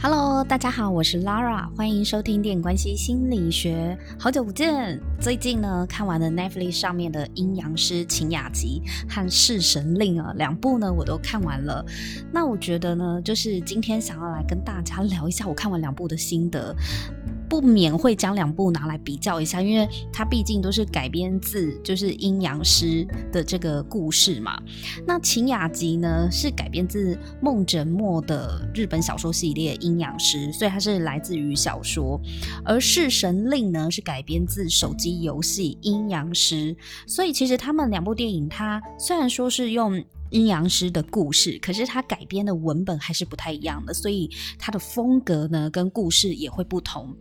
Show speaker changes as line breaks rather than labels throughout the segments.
Hello，大家好，我是 Lara，欢迎收听《电影关系心理学》。好久不见，最近呢看完了 Netflix 上面的《阴阳师晴雅集》和《弑神令》啊，两部呢我都看完了。那我觉得呢，就是今天想要来跟大家聊一下我看完两部的心得。不免会将两部拿来比较一下，因为它毕竟都是改编自就是阴阳师的这个故事嘛。那晴雅集呢是改编自梦枕墨的日本小说系列《阴阳师》，所以它是来自于小说；而《弑神令》呢是改编自手机游戏《阴阳师》，所以其实他们两部电影，它虽然说是用。阴阳师的故事，可是它改编的文本还是不太一样的，所以它的风格呢跟故事也会不同。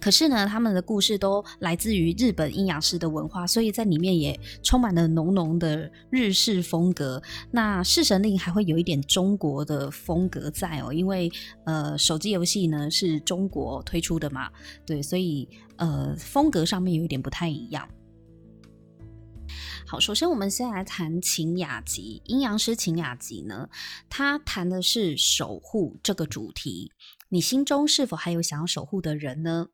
可是呢，他们的故事都来自于日本阴阳师的文化，所以在里面也充满了浓浓的日式风格。那弑神令还会有一点中国的风格在哦，因为呃手机游戏呢是中国推出的嘛，对，所以呃风格上面有一点不太一样。好，首先我们先来谈情雅集，阴阳师情雅集呢，它谈的是守护这个主题。你心中是否还有想要守护的人呢？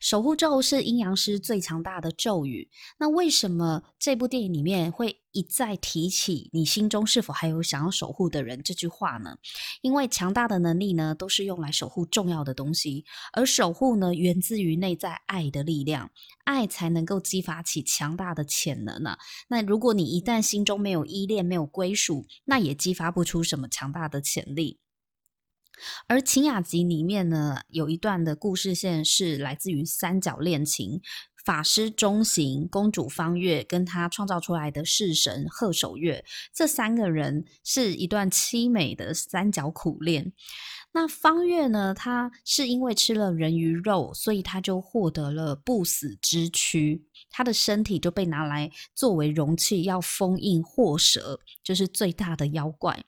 守护咒是阴阳师最强大的咒语。那为什么这部电影里面会一再提起“你心中是否还有想要守护的人”这句话呢？因为强大的能力呢，都是用来守护重要的东西，而守护呢，源自于内在爱的力量，爱才能够激发起强大的潜能呢。那如果你一旦心中没有依恋、没有归属，那也激发不出什么强大的潜力。而晴雅集里面呢，有一段的故事线是来自于三角恋情，法师中行、公主方月跟他创造出来的式神贺守月，这三个人是一段凄美的三角苦恋。那方月呢？他是因为吃了人鱼肉，所以他就获得了不死之躯，他的身体就被拿来作为容器，要封印祸蛇，就是最大的妖怪。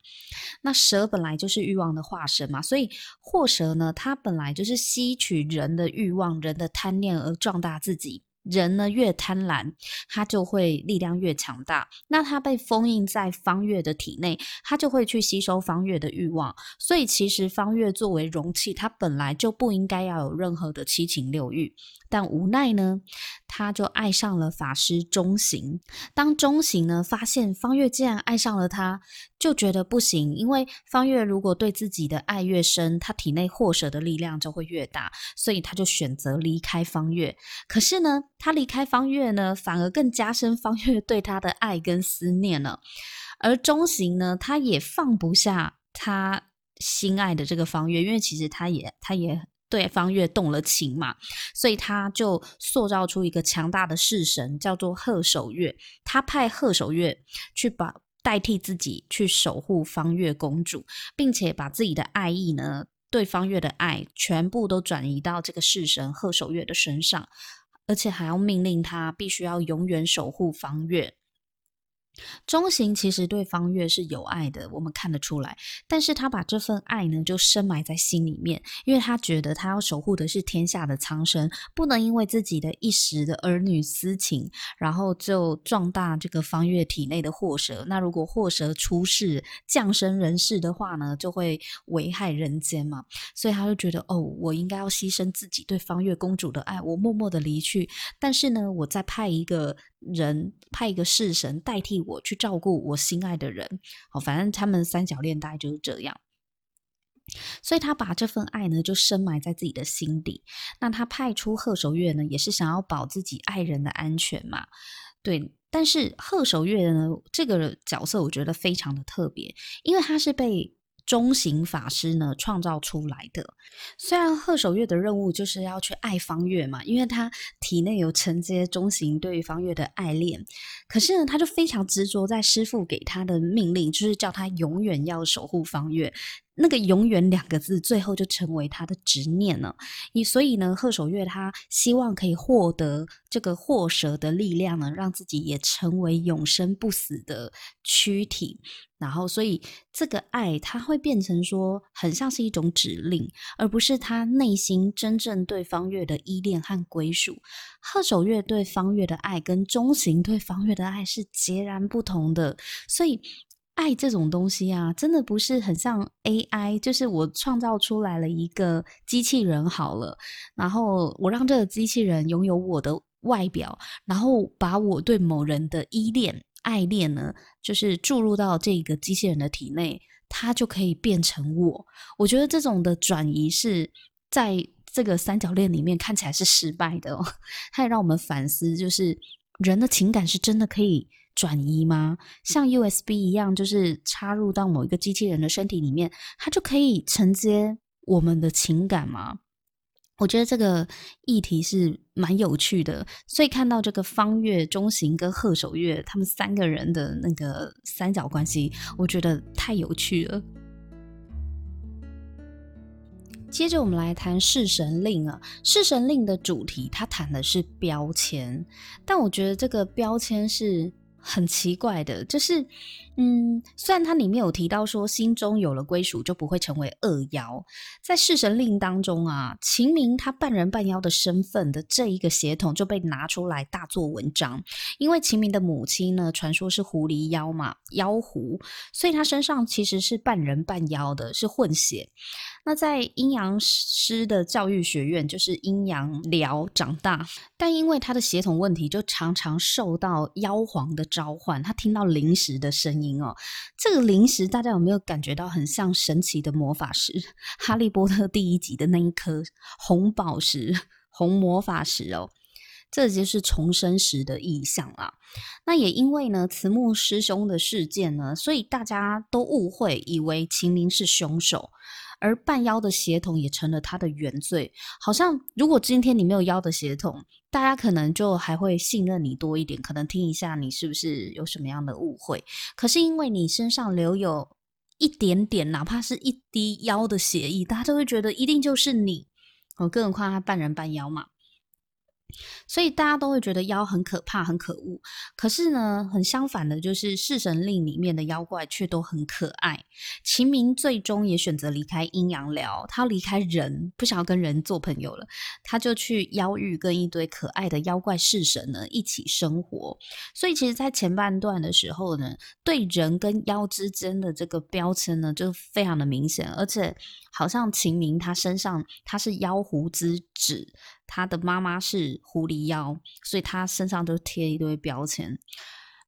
那蛇本来就是欲望的化身嘛，所以祸蛇呢，它本来就是吸取人的欲望、人的贪念而壮大自己。人呢，越贪婪，他就会力量越强大。那他被封印在方月的体内，他就会去吸收方月的欲望。所以其实方月作为容器，它本来就不应该要有任何的七情六欲。但无奈呢，他就爱上了法师钟行。当钟行呢发现方月竟然爱上了他，就觉得不行，因为方月如果对自己的爱越深，他体内祸蛇的力量就会越大，所以他就选择离开方月。可是呢，他离开方月呢，反而更加深方月对他的爱跟思念了。而钟行呢，他也放不下他心爱的这个方月，因为其实他也，他也。对方月动了情嘛，所以他就塑造出一个强大的式神，叫做贺守月。他派贺守月去把代替自己去守护方月公主，并且把自己的爱意呢，对方月的爱全部都转移到这个式神贺守月的身上，而且还要命令他必须要永远守护方月。钟行其实对方月是有爱的，我们看得出来。但是他把这份爱呢，就深埋在心里面，因为他觉得他要守护的是天下的苍生，不能因为自己的一时的儿女私情，然后就壮大这个方月体内的祸蛇。那如果祸蛇出世降生人世的话呢，就会危害人间嘛。所以他就觉得，哦，我应该要牺牲自己对方月公主的爱，我默默的离去。但是呢，我再派一个。人派一个式神代替我去照顾我心爱的人，好，反正他们三角恋大概就是这样，所以他把这份爱呢就深埋在自己的心底。那他派出贺守月呢，也是想要保自己爱人的安全嘛，对。但是贺守月呢这个角色，我觉得非常的特别，因为他是被。中型法师呢创造出来的，虽然贺守月的任务就是要去爱方月嘛，因为他体内有承接中型对方月的爱恋，可是呢，他就非常执着在师傅给他的命令，就是叫他永远要守护方月。那个“永远”两个字，最后就成为他的执念了。所以呢，贺守月他希望可以获得这个祸蛇的力量呢，让自己也成为永生不死的躯体。然后，所以这个爱，它会变成说，很像是一种指令，而不是他内心真正对方月的依恋和归属。贺守月对方月的爱，跟钟行对方月的爱是截然不同的。所以。爱这种东西啊，真的不是很像 AI，就是我创造出来了一个机器人好了，然后我让这个机器人拥有我的外表，然后把我对某人的依恋、爱恋呢，就是注入到这个机器人的体内，它就可以变成我。我觉得这种的转移是在这个三角恋里面看起来是失败的哦，它也让我们反思，就是人的情感是真的可以。转移吗？像 USB 一样，就是插入到某一个机器人的身体里面，它就可以承接我们的情感吗？我觉得这个议题是蛮有趣的，所以看到这个方月、中行跟贺守月他们三个人的那个三角关系，我觉得太有趣了。接着我们来谈《弑神令》啊，《弑神令》的主题它谈的是标签，但我觉得这个标签是。很奇怪的，就是，嗯，虽然它里面有提到说，心中有了归属就不会成为恶妖，在弑神令当中啊，秦明他半人半妖的身份的这一个血统就被拿出来大做文章，因为秦明的母亲呢，传说是狐狸妖嘛，妖狐，所以他身上其实是半人半妖的，是混血。那在阴阳师的教育学院，就是阴阳寮长大，但因为他的血统问题，就常常受到妖皇的召唤。他听到灵石的声音哦，这个灵石大家有没有感觉到很像神奇的魔法石？哈利波特第一集的那一颗红宝石、红魔法石哦，这就是重生石的意象啦。那也因为呢，慈木师兄的事件呢，所以大家都误会，以为秦明是凶手。而半妖的血统也成了他的原罪，好像如果今天你没有妖的血统，大家可能就还会信任你多一点，可能听一下你是不是有什么样的误会。可是因为你身上留有一点点，哪怕是一滴妖的血液，大家都会觉得一定就是你。哦，更何况他半人半妖嘛。所以大家都会觉得妖很可怕、很可恶。可是呢，很相反的，就是《弑神令》里面的妖怪却都很可爱。秦明最终也选择离开阴阳寮，他离开人，不想要跟人做朋友了，他就去妖域跟一堆可爱的妖怪弑神呢一起生活。所以，其实，在前半段的时候呢，对人跟妖之间的这个标签呢，就非常的明显，而且好像秦明他身上他是妖狐之子。他的妈妈是狐狸妖，所以他身上都贴一堆标签。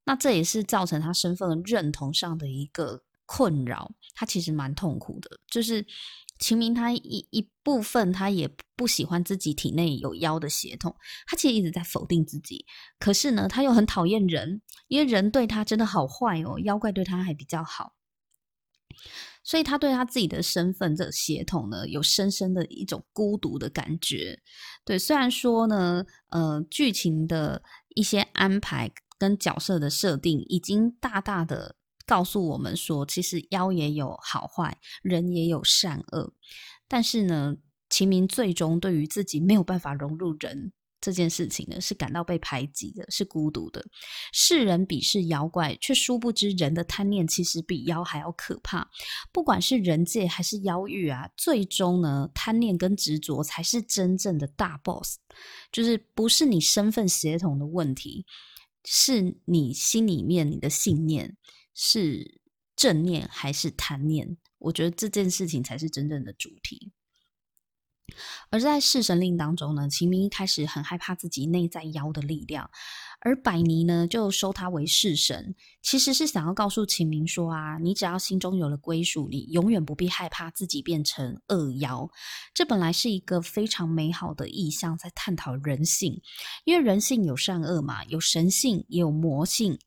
那这也是造成他身份认同上的一个困扰。他其实蛮痛苦的，就是秦明他一一部分他也不喜欢自己体内有妖的血统，他其实一直在否定自己。可是呢，他又很讨厌人，因为人对他真的好坏哦，妖怪对他还比较好。所以他对他自己的身份的协同呢，有深深的一种孤独的感觉。对，虽然说呢，呃，剧情的一些安排跟角色的设定，已经大大的告诉我们说，其实妖也有好坏，人也有善恶。但是呢，秦明最终对于自己没有办法融入人。这件事情呢，是感到被排挤的，是孤独的。世人鄙视妖怪，却殊不知人的贪念其实比妖还要可怕。不管是人界还是妖域啊，最终呢，贪念跟执着才是真正的大 boss。就是不是你身份协同的问题，是你心里面你的信念是正念还是贪念？我觉得这件事情才是真正的主题。而在弑神令当中呢，秦明一开始很害怕自己内在妖的力量，而百尼呢就收他为弑神，其实是想要告诉秦明说啊，你只要心中有了归属，你永远不必害怕自己变成恶妖。这本来是一个非常美好的意象，在探讨人性，因为人性有善恶嘛，有神性也有魔性，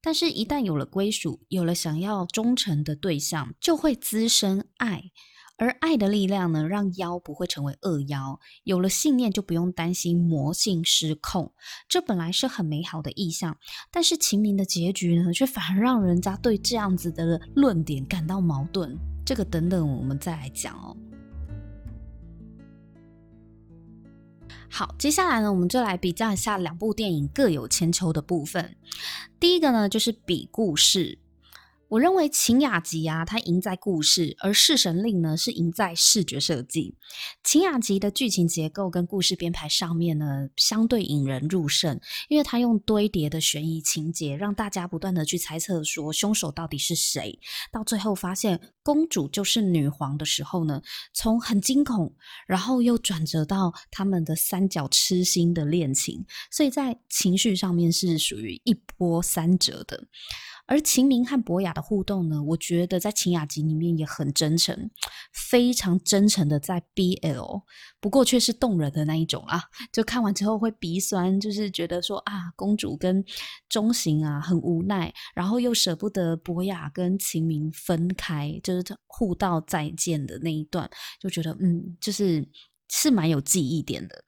但是一旦有了归属，有了想要忠诚的对象，就会滋生爱。而爱的力量呢，让妖不会成为恶妖。有了信念，就不用担心魔性失控。这本来是很美好的意象，但是秦明的结局呢，却反而让人家对这样子的论点感到矛盾。这个等等，我们再来讲哦。好，接下来呢，我们就来比较一下两部电影各有千秋的部分。第一个呢，就是比故事。我认为秦雅集啊，它赢在故事，而侍神令呢是赢在视觉设计。秦雅集的剧情结构跟故事编排上面呢，相对引人入胜，因为它用堆叠的悬疑情节，让大家不断的去猜测说凶手到底是谁，到最后发现公主就是女皇的时候呢，从很惊恐，然后又转折到他们的三角痴心的恋情，所以在情绪上面是属于一波三折的。而秦明和博雅的互动呢，我觉得在秦雅集里面也很真诚，非常真诚的在 BL，不过却是动人的那一种啊！就看完之后会鼻酸，就是觉得说啊，公主跟中行啊很无奈，然后又舍不得博雅跟秦明分开，就是互道再见的那一段，就觉得嗯，就是是蛮有记忆点的。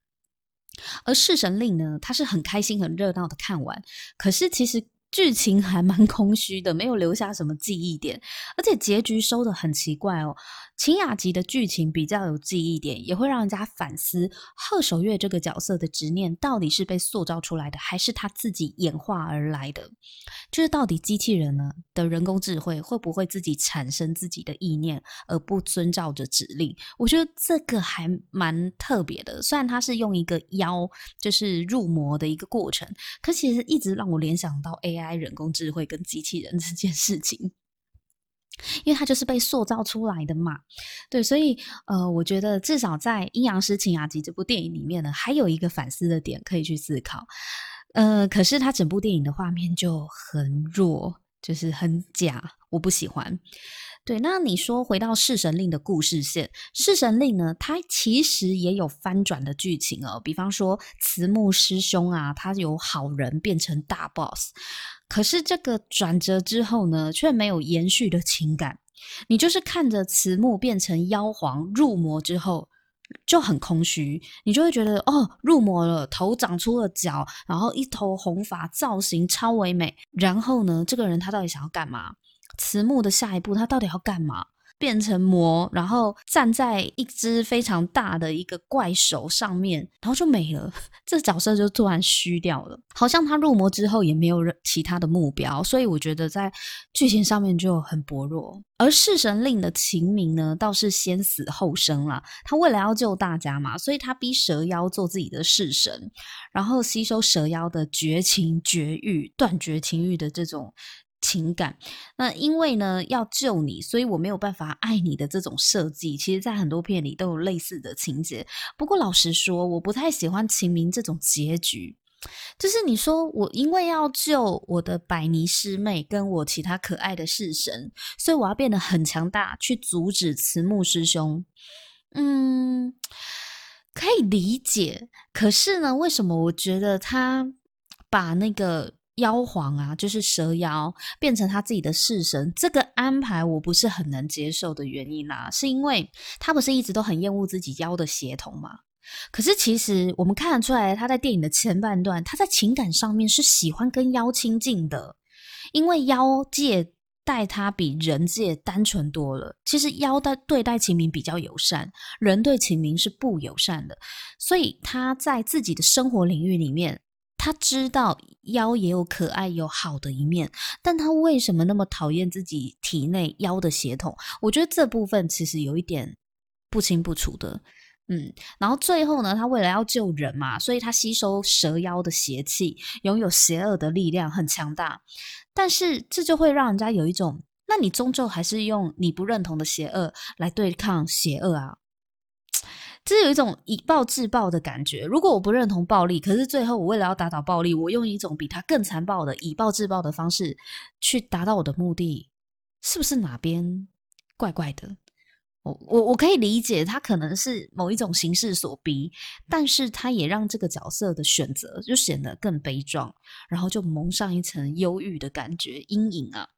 而侍神令呢，他是很开心、很热闹的看完，可是其实。剧情还蛮空虚的，没有留下什么记忆点，而且结局收的很奇怪哦。秦雅集的剧情比较有记忆点，也会让人家反思贺守月这个角色的执念到底是被塑造出来的，还是他自己演化而来的？就是到底机器人呢的人工智慧会不会自己产生自己的意念，而不遵照着指令？我觉得这个还蛮特别的。虽然它是用一个妖，就是入魔的一个过程，可其实一直让我联想到 AI 人工智慧跟机器人这件事情。因为它就是被塑造出来的嘛，对，所以呃，我觉得至少在《阴阳师秦雅集》这部电影里面呢，还有一个反思的点可以去思考。呃，可是它整部电影的画面就很弱，就是很假，我不喜欢。对，那你说回到《侍神令》的故事线，《侍神令》呢，它其实也有翻转的剧情哦，比方说慈木师兄啊，他由好人变成大 boss。可是这个转折之后呢，却没有延续的情感。你就是看着慈木变成妖皇入魔之后，就很空虚。你就会觉得哦，入魔了，头长出了角，然后一头红发，造型超唯美。然后呢，这个人他到底想要干嘛？慈木的下一步他到底要干嘛？变成魔，然后站在一只非常大的一个怪手上面，然后就没了。这角色就突然虚掉了，好像他入魔之后也没有其他的目标，所以我觉得在剧情上面就很薄弱。而侍神令的秦明呢，倒是先死后生了。他为了要救大家嘛，所以他逼蛇妖做自己的侍神，然后吸收蛇妖的绝情绝欲、断绝情欲的这种。情感，那因为呢要救你，所以我没有办法爱你的这种设计，其实在很多片里都有类似的情节。不过老实说，我不太喜欢秦明这种结局，就是你说我因为要救我的百妮师妹跟我其他可爱的式神，所以我要变得很强大去阻止慈木师兄。嗯，可以理解。可是呢，为什么我觉得他把那个。妖皇啊，就是蛇妖变成他自己的侍神，这个安排我不是很能接受的原因啦、啊，是因为他不是一直都很厌恶自己妖的血统吗？可是其实我们看得出来，他在电影的前半段，他在情感上面是喜欢跟妖亲近的，因为妖界待他比人界单纯多了。其实妖的对待秦明比较友善，人对秦明是不友善的，所以他在自己的生活领域里面。他知道妖也有可爱有好的一面，但他为什么那么讨厌自己体内妖的血统？我觉得这部分其实有一点不清不楚的。嗯，然后最后呢，他为了要救人嘛，所以他吸收蛇妖的邪气，拥有邪恶的力量，很强大。但是这就会让人家有一种，那你终究还是用你不认同的邪恶来对抗邪恶啊。这有一种以暴制暴的感觉。如果我不认同暴力，可是最后我为了要打倒暴力，我用一种比他更残暴的以暴制暴的方式去达到我的目的，是不是哪边怪怪的？我我我可以理解，他可能是某一种形式所逼，但是他也让这个角色的选择就显得更悲壮，然后就蒙上一层忧郁的感觉阴影啊。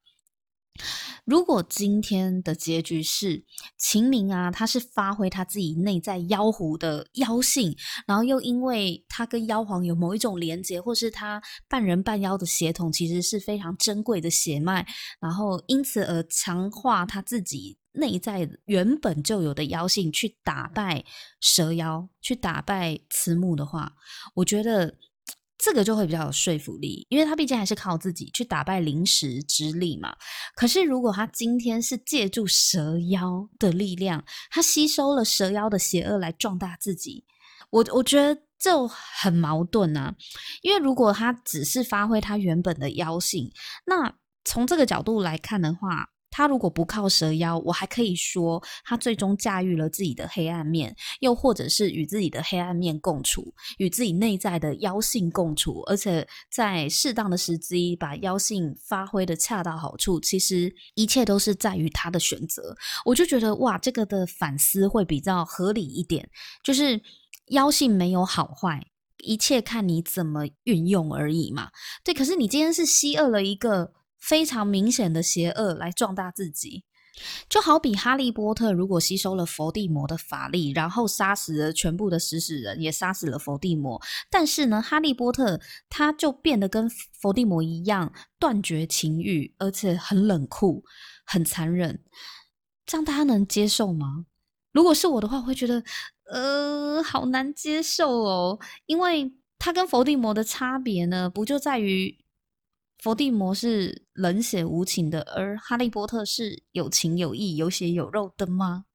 如果今天的结局是秦明啊，他是发挥他自己内在妖狐的妖性，然后又因为他跟妖皇有某一种连结，或是他半人半妖的血统其实是非常珍贵的血脉，然后因此而强化他自己内在原本就有的妖性，去打败蛇妖，去打败慈木的话，我觉得这个就会比较有说服力，因为他毕竟还是靠自己去打败灵石之力嘛。可是如果他今天是借助蛇妖的力量，他吸收了蛇妖的邪恶来壮大自己，我我觉得就很矛盾啊。因为如果他只是发挥他原本的妖性，那从这个角度来看的话，他如果不靠蛇妖，我还可以说他最终驾驭了自己的黑暗面，又或者是与自己的黑暗面共处，与自己内在的妖性共处，而且在适当的时机把妖性发挥得恰到好处。其实一切都是在于他的选择。我就觉得哇，这个的反思会比较合理一点，就是妖性没有好坏，一切看你怎么运用而已嘛。对，可是你今天是吸恶了一个。非常明显的邪恶来壮大自己，就好比哈利波特如果吸收了伏地魔的法力，然后杀死了全部的食死人，也杀死了伏地魔。但是呢，哈利波特他就变得跟伏地魔一样，断绝情欲，而且很冷酷、很残忍。这样大家能接受吗？如果是我的话，我会觉得呃，好难接受哦，因为他跟伏地魔的差别呢，不就在于。伏地魔是冷血无情的，而哈利波特是有情有义、有血有肉的吗？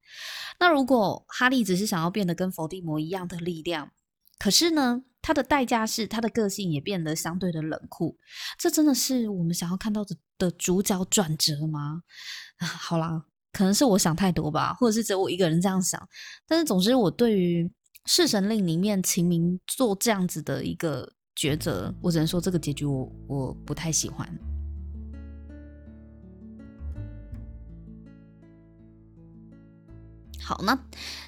那如果哈利只是想要变得跟伏地魔一样的力量，可是呢，他的代价是他的个性也变得相对的冷酷，这真的是我们想要看到的的主角转折吗？啊，好啦，可能是我想太多吧，或者是只有我一个人这样想。但是总之，我对于《弑神令》里面秦明做这样子的一个。抉择，我只能说这个结局我我不太喜欢。好，那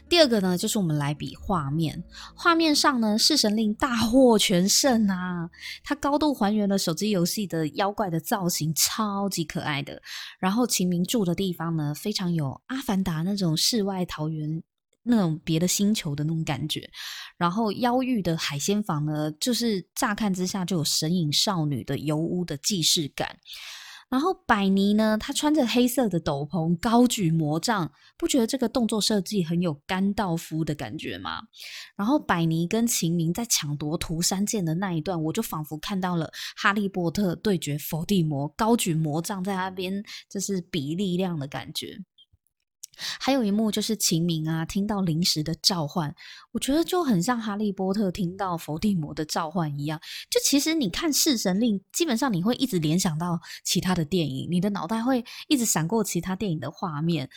第二个呢，就是我们来比画面。画面上呢，弑神令大获全胜啊！它高度还原了手机游戏的妖怪的造型，超级可爱的。然后秦明住的地方呢，非常有阿凡达那种世外桃源。那种别的星球的那种感觉，然后妖域的海鲜坊呢，就是乍看之下就有神隐少女的油污的既视感。然后百尼呢，她穿着黑色的斗篷，高举魔杖，不觉得这个动作设计很有甘道夫的感觉吗？然后百尼跟秦明在抢夺涂山剑的那一段，我就仿佛看到了哈利波特对决伏地魔，高举魔杖在那边就是比力量的感觉。还有一幕就是秦明啊，听到灵石的召唤，我觉得就很像哈利波特听到伏地魔的召唤一样。就其实你看《弑神令》，基本上你会一直联想到其他的电影，你的脑袋会一直闪过其他电影的画面。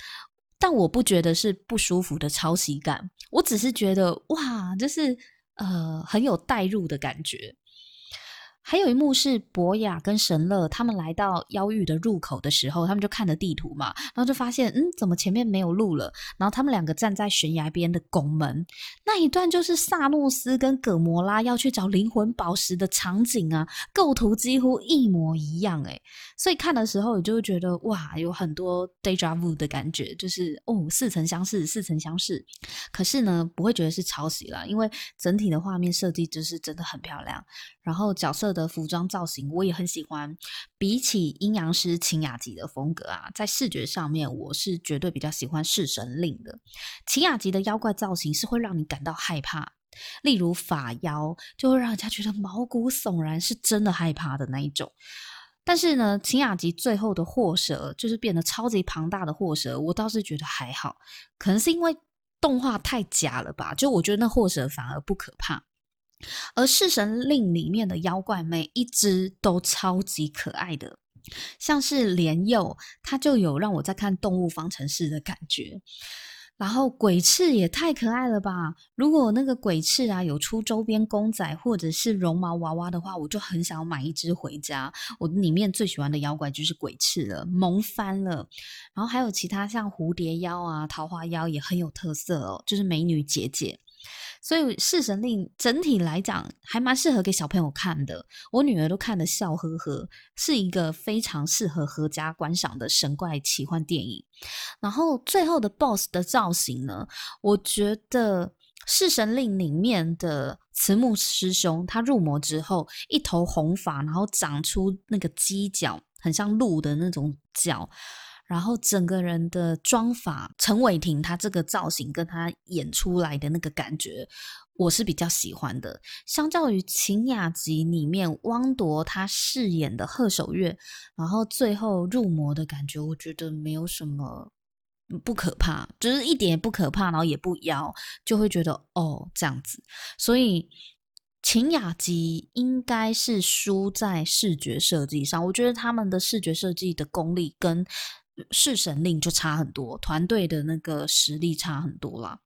但我不觉得是不舒服的抄袭感，我只是觉得哇，就是呃很有代入的感觉。还有一幕是博雅跟神乐他们来到妖域的入口的时候，他们就看着地图嘛，然后就发现，嗯，怎么前面没有路了？然后他们两个站在悬崖边的拱门，那一段就是萨诺斯跟葛摩拉要去找灵魂宝石的场景啊，构图几乎一模一样诶，所以看的时候你就会觉得哇，有很多 deja vu 的感觉，就是哦，似曾相识，似曾相识。可是呢，不会觉得是抄袭啦，因为整体的画面设计就是真的很漂亮，然后角色的服装造型我也很喜欢，比起阴阳师晴雅集的风格啊，在视觉上面我是绝对比较喜欢弑神令的。晴雅集的妖怪造型是会让你感到害怕，例如法妖就会让人家觉得毛骨悚然，是真的害怕的那一种。但是呢，晴雅集最后的祸蛇就是变得超级庞大的祸蛇，我倒是觉得还好，可能是因为动画太假了吧，就我觉得那祸蛇反而不可怕。而《弑神令》里面的妖怪每一只都超级可爱的，像是莲佑，它就有让我在看动物方程式的感觉。然后鬼赤也太可爱了吧！如果那个鬼赤啊有出周边公仔或者是绒毛娃娃的话，我就很想要买一只回家。我里面最喜欢的妖怪就是鬼赤了，萌翻了。然后还有其他像蝴蝶妖啊、桃花妖也很有特色哦，就是美女姐姐。所以《弑神令》整体来讲还蛮适合给小朋友看的，我女儿都看得笑呵呵，是一个非常适合合家观赏的神怪奇幻电影。然后最后的 BOSS 的造型呢，我觉得《弑神令》里面的慈木师兄，他入魔之后一头红发，然后长出那个犄角，很像鹿的那种角。然后整个人的妆法，陈伟霆他这个造型跟他演出来的那个感觉，我是比较喜欢的。相较于《晴雅集》里面汪铎他饰演的贺守月，然后最后入魔的感觉，我觉得没有什么。不可怕，就是一点也不可怕，然后也不妖，就会觉得哦这样子。所以《晴雅集》应该是输在视觉设计上，我觉得他们的视觉设计的功力跟《侍神令》就差很多，团队的那个实力差很多啦。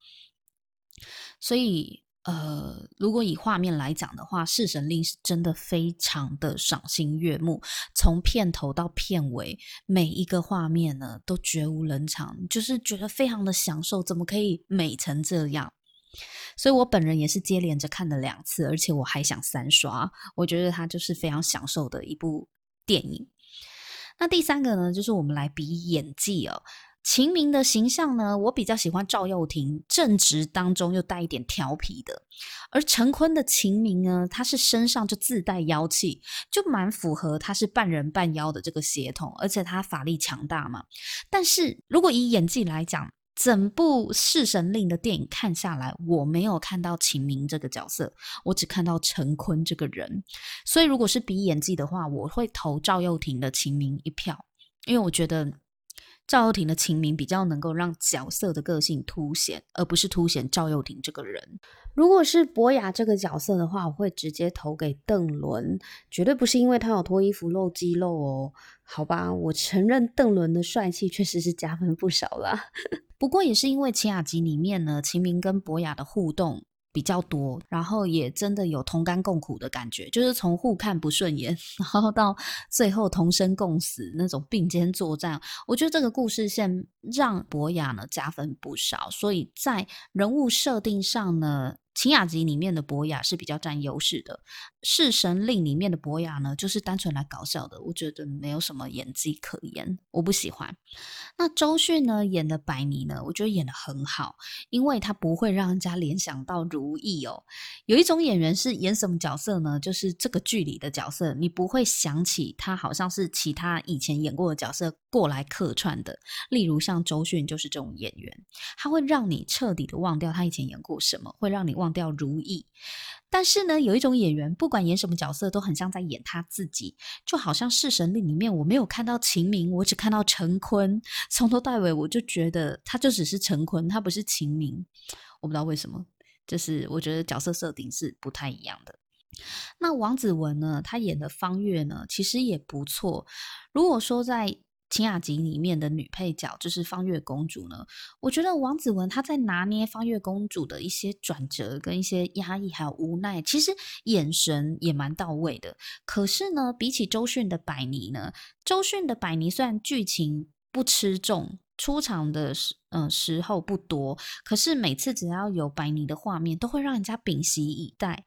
所以。呃，如果以画面来讲的话，《侍神令》是真的非常的赏心悦目，从片头到片尾，每一个画面呢都绝无冷场，就是觉得非常的享受。怎么可以美成这样？所以我本人也是接连着看了两次，而且我还想三刷。我觉得它就是非常享受的一部电影。那第三个呢，就是我们来比演技哦。秦明的形象呢，我比较喜欢赵又廷，正直当中又带一点调皮的。而陈坤的秦明呢，他是身上就自带妖气，就蛮符合他是半人半妖的这个血统，而且他法力强大嘛。但是如果以演技来讲，整部《侍神令》的电影看下来，我没有看到秦明这个角色，我只看到陈坤这个人。所以如果是比演技的话，我会投赵又廷的秦明一票，因为我觉得。赵又廷的秦明比较能够让角色的个性凸显，而不是凸显赵又廷这个人。如果是博雅这个角色的话，我会直接投给邓伦，绝对不是因为他有脱衣服露肌肉哦。好吧，我承认邓伦的帅气确实是加分不少啦。不过也是因为《晴雅集》里面呢，秦明跟博雅的互动。比较多，然后也真的有同甘共苦的感觉，就是从互看不顺眼，然后到最后同生共死那种并肩作战。我觉得这个故事线让博雅呢加分不少，所以在人物设定上呢。《晴雅集》里面的博雅是比较占优势的，《弑神令》里面的博雅呢，就是单纯来搞笑的，我觉得没有什么演技可言，我不喜欢。那周迅呢演的白尼呢，我觉得演得很好，因为他不会让人家联想到如意哦。有一种演员是演什么角色呢？就是这个剧里的角色，你不会想起他好像是其他以前演过的角色过来客串的。例如像周迅就是这种演员，他会让你彻底的忘掉他以前演过什么，会让你。忘掉如意，但是呢，有一种演员，不管演什么角色，都很像在演他自己，就好像《侍神令》里面，我没有看到秦明，我只看到陈坤，从头到尾我就觉得他就只是陈坤，他不是秦明，我不知道为什么，就是我觉得角色设定是不太一样的。那王子文呢，他演的方月呢，其实也不错。如果说在《晴雅集》里面的女配角就是方月公主呢，我觉得王子文她在拿捏方月公主的一些转折跟一些压抑还有无奈，其实眼神也蛮到位的。可是呢，比起周迅的白霓呢，周迅的白霓虽然剧情不吃重，出场的时嗯时候不多，可是每次只要有白霓的画面，都会让人家屏息以待。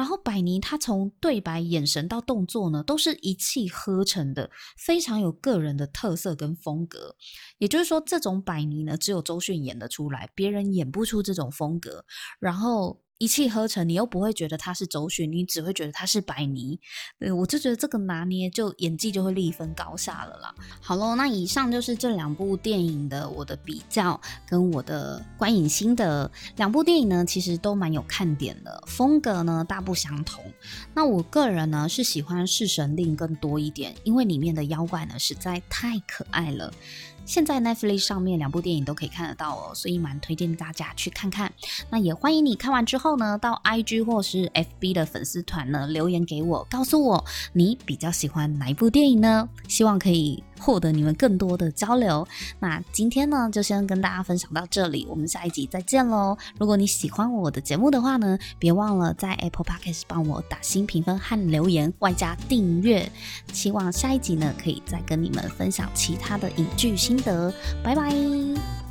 然后白霓她从对白、眼神到动作呢，都是一气呵成的，非常有个人的特色跟风格。也就是说，这种百尼呢，只有周迅演得出来，别人演不出这种风格。然后。一气呵成，你又不会觉得他是周迅，你只会觉得他是白霓。对，我就觉得这个拿捏就演技就会立分高下了啦。好喽，那以上就是这两部电影的我的比较跟我的观影心得。两部电影呢，其实都蛮有看点的，风格呢大不相同。那我个人呢是喜欢《侍神令》更多一点，因为里面的妖怪呢实在太可爱了。现在 Netflix 上面两部电影都可以看得到哦，所以蛮推荐大家去看看。那也欢迎你看完之后呢，到 IG 或是 FB 的粉丝团呢留言给我，告诉我你比较喜欢哪一部电影呢？希望可以获得你们更多的交流。那今天呢，就先跟大家分享到这里，我们下一集再见喽。如果你喜欢我的节目的话呢，别忘了在 Apple Podcast 帮我打新评分和留言，外加订阅。希望下一集呢，可以再跟你们分享其他的影剧心。得，拜拜。